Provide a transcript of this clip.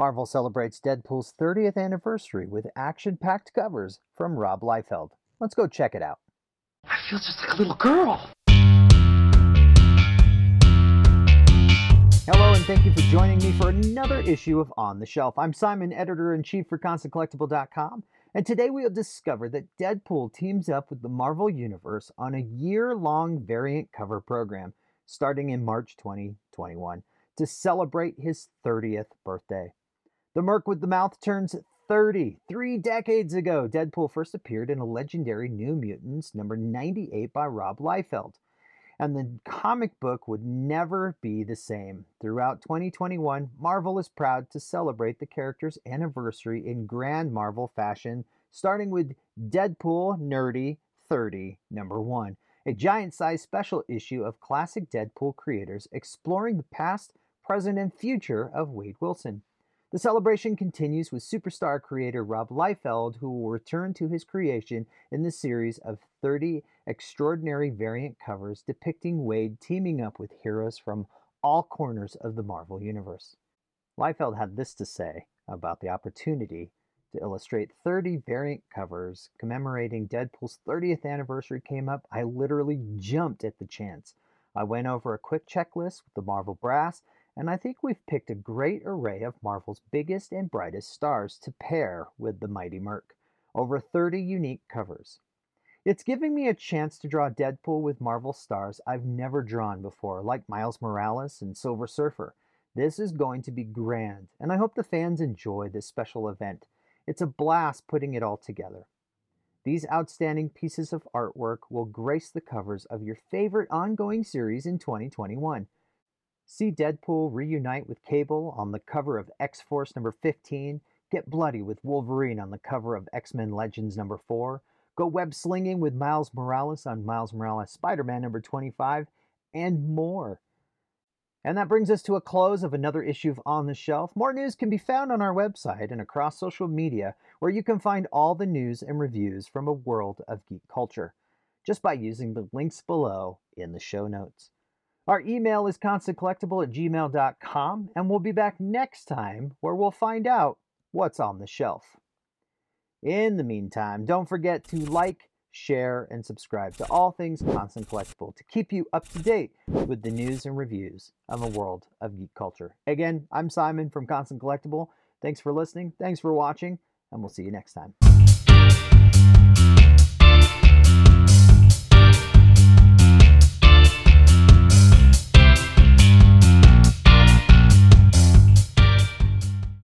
Marvel celebrates Deadpool's 30th anniversary with action packed covers from Rob Liefeld. Let's go check it out. I feel just like a little girl. Hello, and thank you for joining me for another issue of On the Shelf. I'm Simon, editor in chief for ConstantCollectible.com, and today we'll discover that Deadpool teams up with the Marvel Universe on a year long variant cover program starting in March 2021 to celebrate his 30th birthday. The Merc with the Mouth turns 30. Three decades ago, Deadpool first appeared in a legendary New Mutants number 98 by Rob Liefeld. And the comic book would never be the same. Throughout 2021, Marvel is proud to celebrate the character's anniversary in grand Marvel fashion, starting with Deadpool Nerdy 30, number 1, a giant sized special issue of classic Deadpool creators exploring the past, present, and future of Wade Wilson. The celebration continues with superstar creator Rob Liefeld, who will return to his creation in the series of 30 extraordinary variant covers depicting Wade teaming up with heroes from all corners of the Marvel Universe. Liefeld had this to say about the opportunity to illustrate 30 variant covers commemorating Deadpool's 30th anniversary came up. I literally jumped at the chance. I went over a quick checklist with the Marvel brass and I think we've picked a great array of Marvel's biggest and brightest stars to pair with the Mighty Merc. Over 30 unique covers. It's giving me a chance to draw Deadpool with Marvel stars I've never drawn before, like Miles Morales and Silver Surfer. This is going to be grand, and I hope the fans enjoy this special event. It's a blast putting it all together. These outstanding pieces of artwork will grace the covers of your favorite ongoing series in 2021. See Deadpool reunite with Cable on the cover of X Force number 15. Get bloody with Wolverine on the cover of X Men Legends number 4. Go web slinging with Miles Morales on Miles Morales Spider Man number 25, and more. And that brings us to a close of another issue of On the Shelf. More news can be found on our website and across social media, where you can find all the news and reviews from a world of geek culture, just by using the links below in the show notes. Our email is constantcollectible at gmail.com, and we'll be back next time where we'll find out what's on the shelf. In the meantime, don't forget to like, share, and subscribe to all things Constant Collectible to keep you up to date with the news and reviews of the world of geek culture. Again, I'm Simon from Constant Collectible. Thanks for listening, thanks for watching, and we'll see you next time.